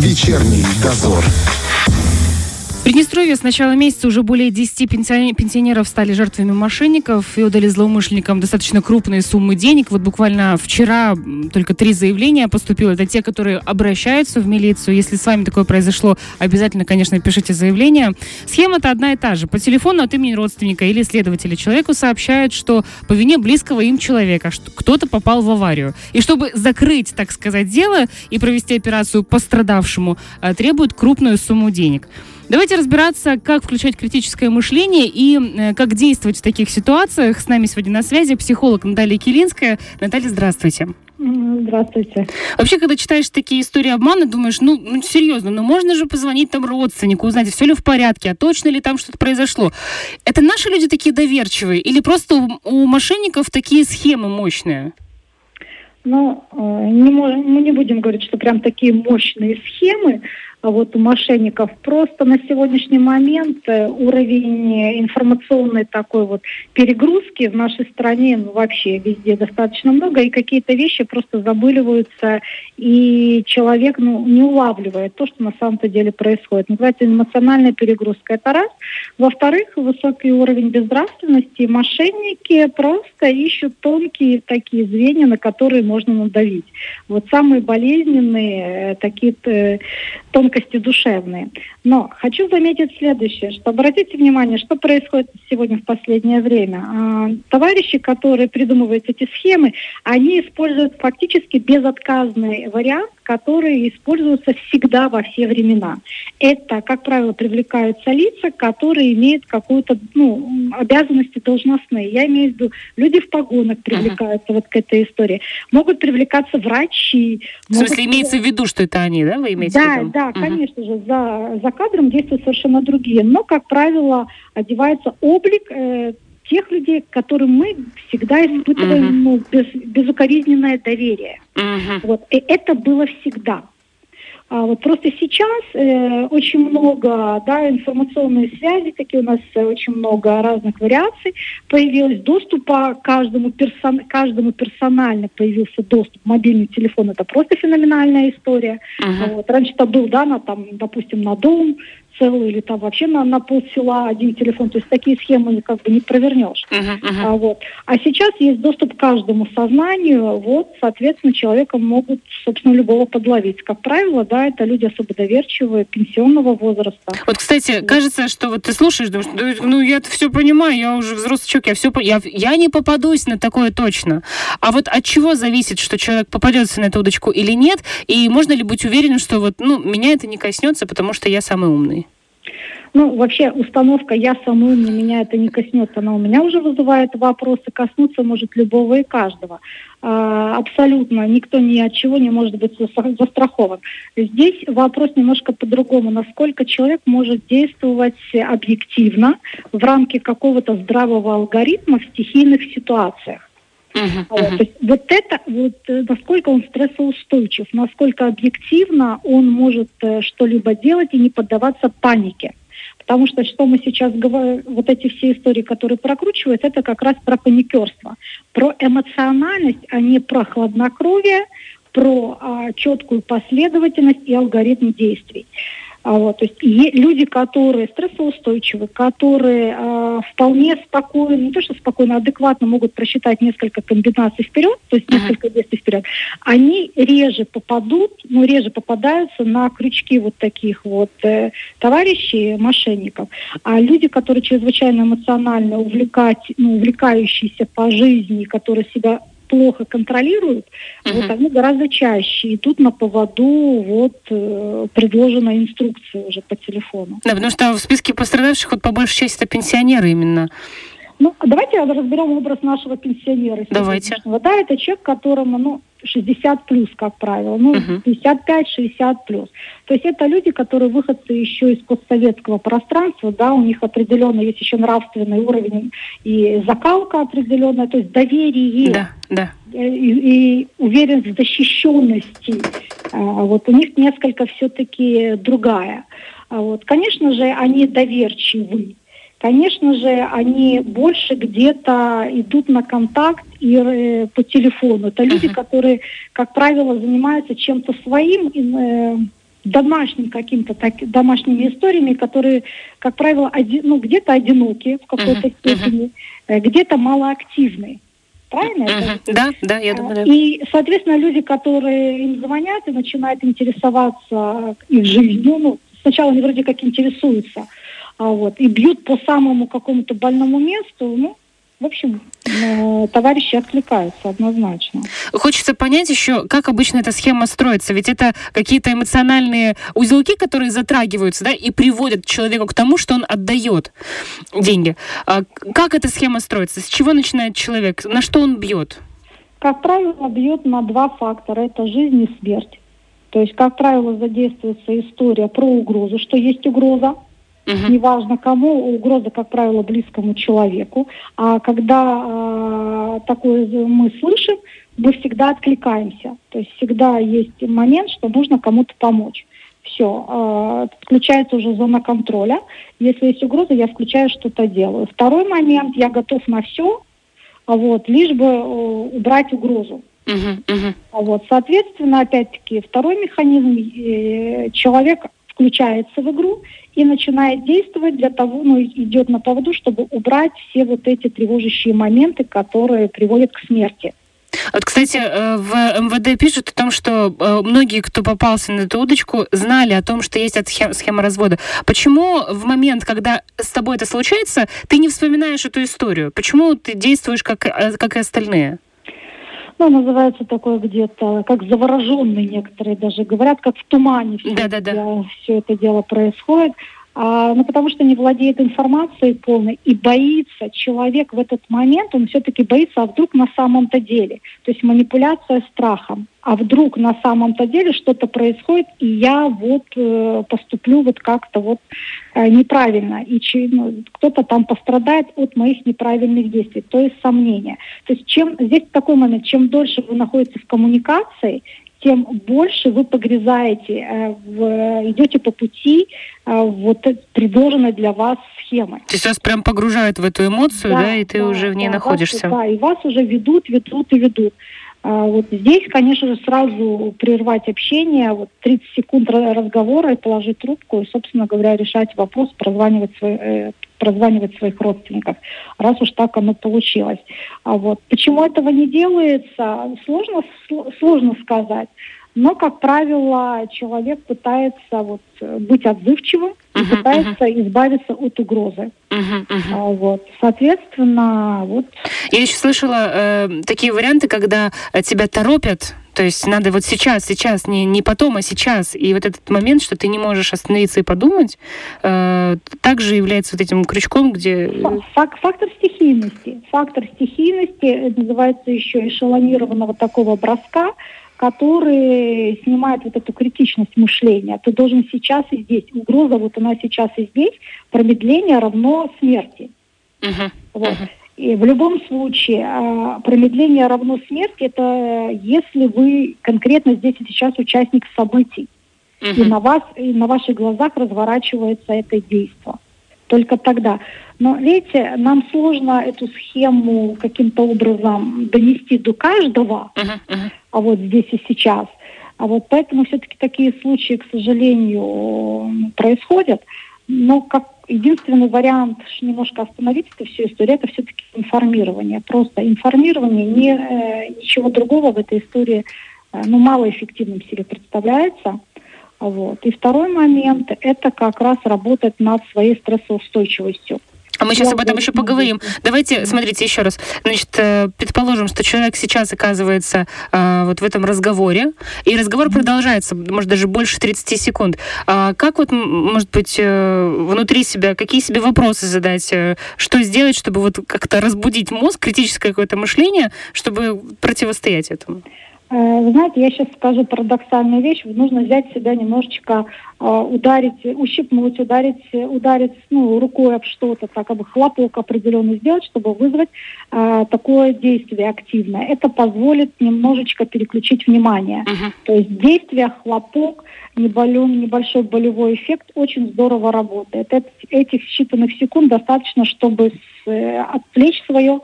Вечерний дозор. Приднестровье с начала месяца уже более 10 пенсионеров стали жертвами мошенников и отдали злоумышленникам достаточно крупные суммы денег. Вот буквально вчера только три заявления поступило. Это те, которые обращаются в милицию. Если с вами такое произошло, обязательно, конечно, пишите заявление. Схема-то одна и та же. По телефону от имени родственника или следователя человеку сообщают, что по вине близкого им человека кто-то попал в аварию. И чтобы закрыть, так сказать, дело и провести операцию пострадавшему, э, требуют крупную сумму денег. Давайте разбираться, как включать критическое мышление и э, как действовать в таких ситуациях. С нами сегодня на связи психолог Наталья Килинская. Наталья, здравствуйте. Здравствуйте. Вообще, когда читаешь такие истории обмана, думаешь, ну, ну серьезно, ну можно же позвонить там родственнику, узнать, все ли в порядке, а точно ли там что-то произошло. Это наши люди такие доверчивые или просто у, у мошенников такие схемы мощные? Ну, э, не, мы не будем говорить, что прям такие мощные схемы, вот у мошенников. Просто на сегодняшний момент э, уровень информационной такой вот перегрузки в нашей стране ну, вообще везде достаточно много, и какие-то вещи просто забыливаются, и человек ну, не улавливает то, что на самом-то деле происходит. Называется эмоциональная перегрузка. Это раз. Во-вторых, высокий уровень безнравственности. Мошенники просто ищут тонкие такие звенья, на которые можно надавить. Вот самые болезненные э, такие э, тонкости душевные. Но хочу заметить следующее, что обратите внимание, что происходит сегодня в последнее время. А, товарищи, которые придумывают эти схемы, они используют фактически безотказный вариант, которые используются всегда во все времена. Это, как правило, привлекаются лица, которые имеют какую-то ну, обязанности должностные. Я имею в виду, люди в погонах привлекаются uh-huh. вот к этой истории. Могут привлекаться врачи. В могут... смысле, имеется в виду, что это они, да, вы имеете да, в виду? Да, uh-huh. конечно же, за, за кадром действуют совершенно другие. Но, как правило, одевается облик э, тех людей, к которым мы всегда испытываем uh-huh. ну, без, безукоризненное доверие. Uh-huh. Вот. И это было всегда. А вот просто сейчас э, очень много, да, информационные связи, такие у нас э, очень много разных вариаций появилось, доступа каждому, персон, каждому персонально появился доступ. Мобильный телефон это просто феноменальная история. Uh-huh. Вот. Раньше это был, да, на, там, допустим, на дом, целый или там вообще на, на полсела один телефон. То есть такие схемы как бы не провернешь. Uh-huh, uh-huh. А, вот. а сейчас есть доступ к каждому сознанию. Вот, соответственно, человека могут, собственно, любого подловить. Как правило, да, это люди особо доверчивые, пенсионного возраста. Вот, кстати, кажется, что вот ты слушаешь, думаешь, ну я все понимаю, я уже взрослый человек, я все, я, я не попадусь на такое точно. А вот от чего зависит, что человек попадется на эту удочку или нет? И можно ли быть уверенным, что вот, ну, меня это не коснется, потому что я самый умный? Ну, вообще установка «я самый умный, меня это не коснется», она у меня уже вызывает вопросы, коснуться может любого и каждого. А, абсолютно никто ни от чего не может быть застрахован. Здесь вопрос немножко по-другому. Насколько человек может действовать объективно в рамке какого-то здравого алгоритма в стихийных ситуациях. Uh-huh, То есть вот это, вот э, насколько он стрессоустойчив, насколько объективно он может э, что-либо делать и не поддаваться панике. Потому что что мы сейчас говорим, вот эти все истории, которые прокручивают, это как раз про паникерство, про эмоциональность, а не про хладнокровие, про а, четкую последовательность и алгоритм действий. А вот, то есть люди, которые стрессоустойчивы, которые э, вполне спокойно, не то что спокойно, а адекватно могут просчитать несколько комбинаций вперед, то есть несколько uh-huh. действий вперед, они реже попадут, ну реже попадаются на крючки вот таких вот э, товарищей, мошенников. А люди, которые чрезвычайно эмоционально увлекать, ну, увлекающиеся по жизни, которые себя плохо контролируют, uh-huh. вот они гораздо чаще идут на поводу вот э, предложенной инструкции уже по телефону. Да, потому что в списке пострадавших вот по большей части это пенсионеры именно. Ну, давайте разберем образ нашего пенсионера. Давайте. Да, это человек, которому, ну, 60 плюс, как правило, ну, uh-huh. 55-60 плюс. То есть это люди, которые выходцы еще из постсоветского пространства, да, у них определенно есть еще нравственный уровень и закалка определенная, то есть доверие. Да, да. И, и уверенность в защищенности. А, вот у них несколько все-таки другая. А вот, конечно же, они доверчивы конечно же, они больше где-то идут на контакт и э, по телефону. Это люди, uh-huh. которые, как правило, занимаются чем-то своим, э, домашним каким-то так, домашними историями, которые, как правило, оди, ну, где-то одиноки в какой-то uh-huh, степени, uh-huh. где-то малоактивны. Правильно? Uh-huh. Да, да, я думаю. Да. И, соответственно, люди, которые им звонят и начинают интересоваться их жизнью, ну, сначала они вроде как интересуются, а вот, и бьют по самому какому-то больному месту, ну, в общем, э, товарищи откликаются однозначно. Хочется понять еще, как обычно эта схема строится. Ведь это какие-то эмоциональные узелки, которые затрагиваются, да, и приводят человека к тому, что он отдает деньги. А как эта схема строится? С чего начинает человек? На что он бьет? Как правило, бьет на два фактора. Это жизнь и смерть. То есть, как правило, задействуется история про угрозу, что есть угроза, Угу. Неважно кому, угроза, как правило, близкому человеку. А когда э, такое мы слышим, мы всегда откликаемся. То есть всегда есть момент, что нужно кому-то помочь. Все, э, включается уже зона контроля. Если есть угроза, я включаю, что-то делаю. Второй момент, я готов на все, вот, лишь бы э, убрать угрозу. Uh-huh, uh-huh. Вот, соответственно, опять-таки, второй механизм, э, человек включается в игру и начинает действовать для того, ну, идет на поводу, чтобы убрать все вот эти тревожащие моменты, которые приводят к смерти. Вот, кстати, э, в МВД пишут о том, что э, многие, кто попался на эту удочку, знали о том, что есть эта схема, схема развода. Почему в момент, когда с тобой это случается, ты не вспоминаешь эту историю? Почему ты действуешь как, э, как и остальные? Ну, называется такое где-то, как завороженный некоторые даже говорят, как в тумане все, да, да, да. все это дело происходит а, ну, потому что не владеет информацией полной и боится человек в этот момент, он все-таки боится, а вдруг на самом-то деле. То есть манипуляция страхом. А вдруг на самом-то деле что-то происходит, и я вот э, поступлю вот как-то вот э, неправильно, и чи, ну, кто-то там пострадает от моих неправильных действий, то есть сомнения. То есть чем здесь такой момент, чем дольше вы находитесь в коммуникации, тем больше вы погрязаете, э, в, идете по пути э, вот предложенной для вас схемы. Есть вас прям погружают в эту эмоцию, да, да и ты да, уже в ней да, находишься. Вас, да, и вас уже ведут, ведут и ведут. А вот здесь, конечно же, сразу прервать общение, вот 30 секунд разговора и положить трубку, и, собственно говоря, решать вопрос, прозванивать, свой, э, прозванивать своих родственников, раз уж так оно получилось. А вот почему этого не делается, сложно, сложно сказать. Но, как правило, человек пытается вот, быть отзывчивым uh-huh, и пытается uh-huh. избавиться от угрозы. Uh-huh, uh-huh. Вот. Соответственно, вот. Я еще слышала э, такие варианты, когда тебя торопят, то есть надо вот сейчас, сейчас, не, не потом, а сейчас. И вот этот момент, что ты не можешь остановиться и подумать, э, также является вот этим крючком, где... Фак, фактор стихийности. Фактор стихийности называется еще эшелонированного такого броска, который снимает вот эту критичность мышления. Ты должен сейчас и здесь. Угроза вот она сейчас и здесь. Промедление равно смерти. Uh-huh. Вот. Uh-huh. И в любом случае а, промедление равно смерти это если вы конкретно здесь и сейчас участник событий. Uh-huh. И на вас, и на ваших глазах разворачивается это действие. Только тогда. Но видите, нам сложно эту схему каким-то образом донести до каждого, uh-huh, uh-huh. а вот здесь и сейчас. А вот поэтому все-таки такие случаи, к сожалению, происходят. Но как единственный вариант немножко остановить эту всю историю, это все-таки информирование. Просто информирование, не, э, ничего другого в этой истории э, ну, малоэффективным себе представляется. Вот. И второй момент – это как раз работать над своей стрессоустойчивостью. А мы сейчас об этом еще поговорим. Давайте, смотрите еще раз. Значит, э, предположим, что человек сейчас оказывается э, вот в этом разговоре, и разговор продолжается, может, даже больше 30 секунд. А как вот, может быть, э, внутри себя, какие себе вопросы задать, э, что сделать, чтобы вот как-то разбудить мозг, критическое какое-то мышление, чтобы противостоять этому? Э, вы знаете, я сейчас скажу парадоксальную вещь. Нужно взять себя немножечко, э, ударить, ущипнуть, ударить, ударить ну, рукой об что-то, так как бы хлопок определенный сделать, чтобы вызвать э, такое действие активное. Это позволит немножечко переключить внимание. Uh-huh. То есть действие, хлопок, небольшой, небольшой болевой эффект очень здорово работает. Этих считанных секунд достаточно, чтобы с, отвлечь свое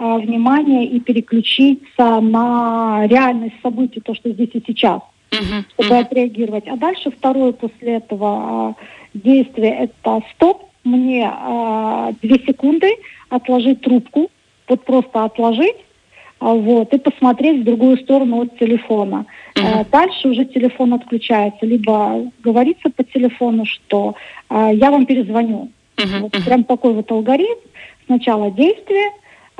внимание и переключиться на реальность событий, то, что здесь и сейчас. uh-huh. чтобы uh-huh. отреагировать. А дальше второе после этого действие это стоп, мне две секунды отложить трубку, вот просто отложить, вот, и посмотреть в другую сторону от телефона. Uh-huh. Дальше уже телефон отключается, либо говорится по телефону, что я вам перезвоню. Uh-huh. Вот прям такой вот алгоритм. Сначала действие,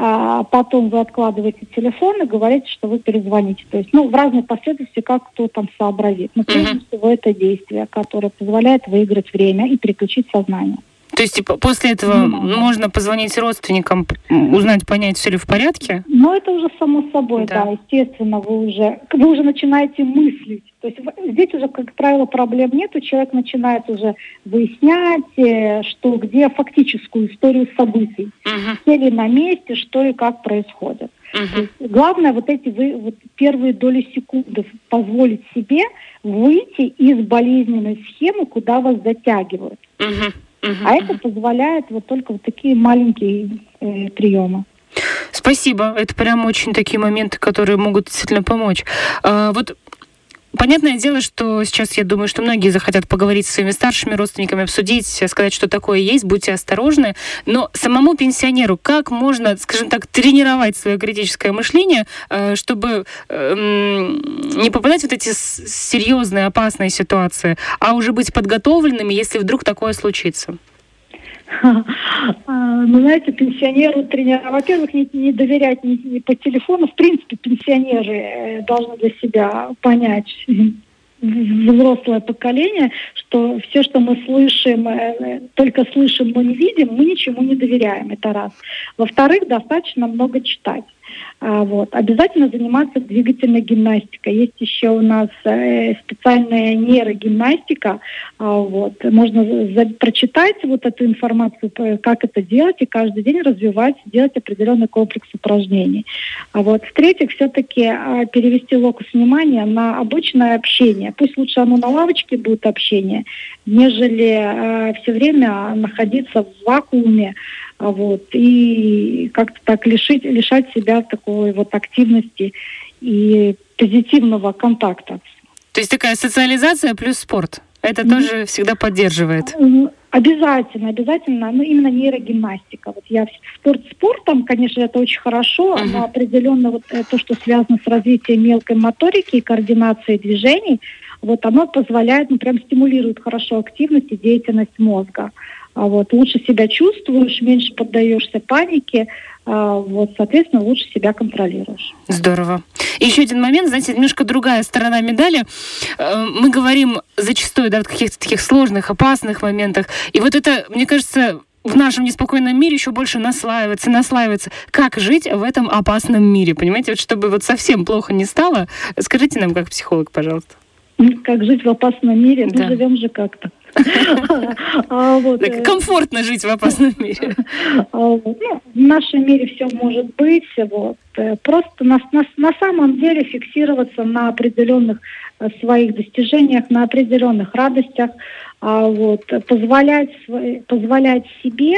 а потом вы откладываете телефон и говорите, что вы перезвоните. То есть, ну, в разной последовательности, как кто там сообразит. Но прежде всего это действие, которое позволяет выиграть время и переключить сознание. То есть типа, после этого ну, можно позвонить родственникам, узнать, понять, все ли в порядке? Ну, это уже само собой, да. да. Естественно, вы уже, вы уже начинаете мыслить. То есть здесь уже, как правило, проблем нет, человек начинает уже выяснять, э, что где фактическую историю событий. Угу. Все ли на месте, что и как происходит. Угу. главное вот эти вы, вот первые доли секунды позволить себе выйти из болезненной схемы, куда вас затягивают. Угу. Угу, а это позволяет вот только вот такие маленькие э, приемы. Спасибо. Это прям очень такие моменты, которые могут действительно помочь. А, вот Понятное дело, что сейчас я думаю, что многие захотят поговорить со своими старшими родственниками, обсудить, сказать, что такое есть, будьте осторожны. Но самому пенсионеру как можно, скажем так, тренировать свое критическое мышление, э, чтобы эм, не попадать в вот эти серьезные, опасные ситуации, а уже быть подготовленными, если вдруг такое случится? Ну, знаете, пенсионеру тренера, во-первых, не, не доверять ни, ни по телефону. В принципе, пенсионеры э, должны для себя понять, взрослое поколение, что все, что мы слышим, э, только слышим, но не видим, мы ничему не доверяем. Это раз. Во-вторых, достаточно много читать. А, вот. Обязательно заниматься двигательной гимнастикой. Есть еще у нас э, специальная нейрогимнастика. А, вот. Можно за, прочитать вот эту информацию, как это делать, и каждый день развивать, делать определенный комплекс упражнений. А вот. В-третьих, все-таки перевести локус внимания на обычное общение. Пусть лучше оно на лавочке будет общение, нежели а, все время находиться в вакууме, вот, и как-то так лишить, лишать себя такой вот активности и позитивного контакта. То есть такая социализация плюс спорт. Это mm-hmm. тоже всегда поддерживает. Обязательно, обязательно, ну именно нейрогимнастика. Вот я спорт спортом, конечно, это очень хорошо, uh-huh. но определенно вот э, то, что связано с развитием мелкой моторики и координацией движений, вот оно позволяет, ну прям стимулирует хорошо активность и деятельность мозга а вот, лучше себя чувствуешь, меньше поддаешься панике, а, вот, соответственно, лучше себя контролируешь. Здорово. И еще один момент, знаете, немножко другая сторона медали. Э, мы говорим зачастую да, в каких-то таких сложных, опасных моментах. И вот это, мне кажется, в нашем неспокойном мире еще больше наслаивается, наслаивается. Как жить в этом опасном мире? Понимаете, вот чтобы вот совсем плохо не стало, скажите нам как психолог, пожалуйста. Как жить в опасном мире? Да. Мы живем же как-то. А, э, комфортно жить в опасном мире. А, ну, в нашем мире все может быть. Э, просто на, самом деле фиксироваться на определенных своих достижениях, на определенных радостях, а, вот, позволять, позволять себе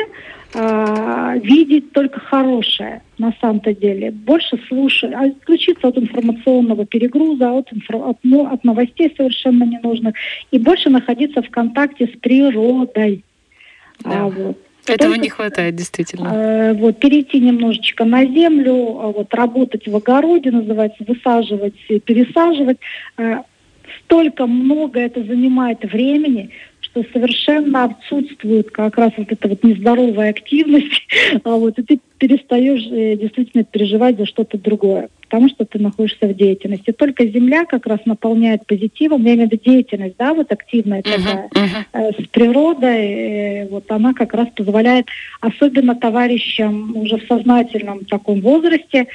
а, видеть только хорошее на самом-то деле. Больше слушать, отключиться от информационного перегруза, от, инфо, от, ну, от новостей совершенно ненужных, и больше находиться в контакте с природой. Да. А, вот. Этого Только, не хватает, действительно. Э, вот, перейти немножечко на землю, а вот, работать в огороде, называется, высаживать, пересаживать. Э, столько много это занимает времени, что совершенно отсутствует как раз вот эта вот нездоровая активность, а вот, и ты перестаешь э, действительно переживать за что-то другое, потому что ты находишься в деятельности. Только Земля как раз наполняет позитивом, я имею в виду деятельность, да, вот активная uh-huh, такая, uh-huh. с природой, э, вот она как раз позволяет, особенно товарищам уже в сознательном таком возрасте,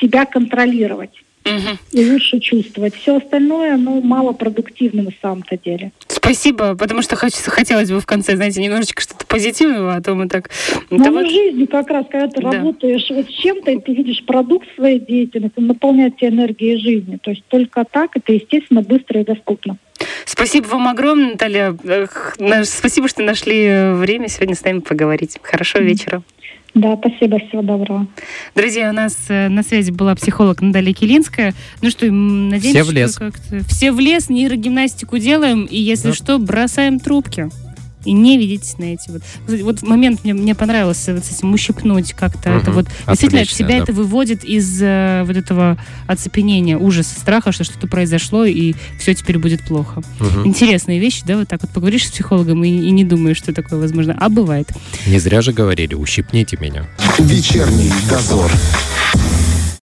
себя контролировать угу. и лучше чувствовать. Все остальное, ну, малопродуктивно на самом-то деле. Спасибо, потому что хочется, хотелось бы в конце, знаете, немножечко что-то позитивного, а то мы так... Ну, да вот... в жизни как раз, когда ты да. работаешь вот с чем-то, и ты видишь продукт своей деятельности, он наполняет тебя энергией жизни. То есть только так это, естественно, быстро и доступно. Спасибо вам огромное, Наталья. Спасибо, что нашли время сегодня с нами поговорить. Хорошего вечера. Да, спасибо, всего доброго. Друзья, у нас э, на связи была психолог Наталья Килинская. Ну что, надеемся, все в лес. что как-то... Все в лес, нейрогимнастику делаем, и если да. что, бросаем трубки и не видеть на эти вот. Вот момент мне, мне понравился вот с этим ущипнуть как-то. Угу. Это вот действительно себя да. это выводит из э, вот этого оцепенения, ужаса, страха, что что-то произошло и все теперь будет плохо. Угу. Интересные вещи, да, вот так вот поговоришь с психологом и, и не думаешь, что такое возможно. А бывает. Не зря же говорили, ущипните меня. Вечерний дозор.